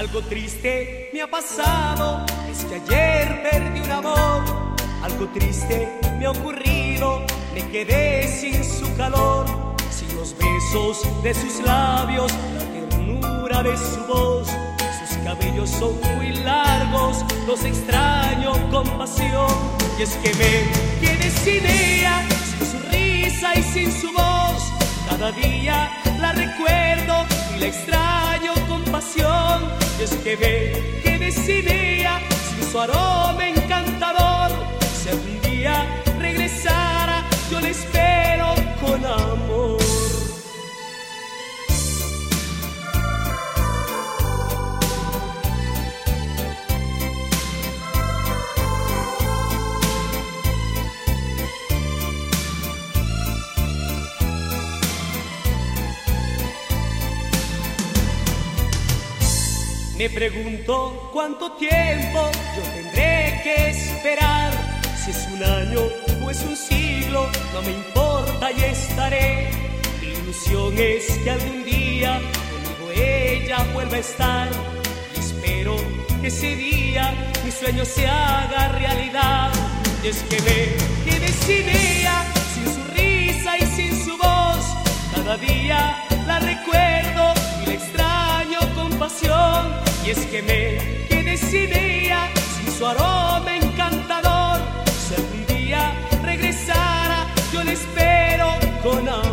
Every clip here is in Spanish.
Algo triste me ha pasado, es que ayer perdí un amor. Algo triste me ha ocurrido, me quedé sin su calor, sin los besos de sus labios, la ternura de su voz. Sus cabellos son muy largos, los extraño con pasión. Y es que me quedé sin ella, sin su risa y sin su voz. Cada día la recuerdo y la extraño con pasión. Y es que ve que decidía sin Me pregunto cuánto tiempo yo tendré que esperar. Si es un año o es un siglo, no me importa y estaré. Mi ilusión es que algún día conmigo ella vuelva a estar. Y espero que ese día mi sueño se haga realidad. Y es que me quedé sin ella, Es que me quedé sin ella, sin su aroma encantador. Si algún día regresara, yo le espero con amor.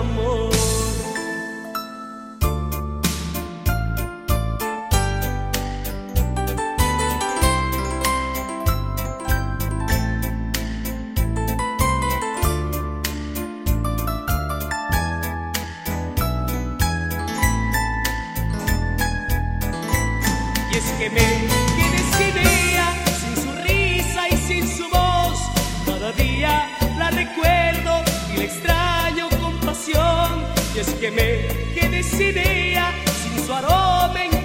Y es que me quedé sin ella, sin su risa y sin su voz. Cada día la recuerdo y la extraño con pasión. Y es que me quedé sin ella, sin su aroma encantador.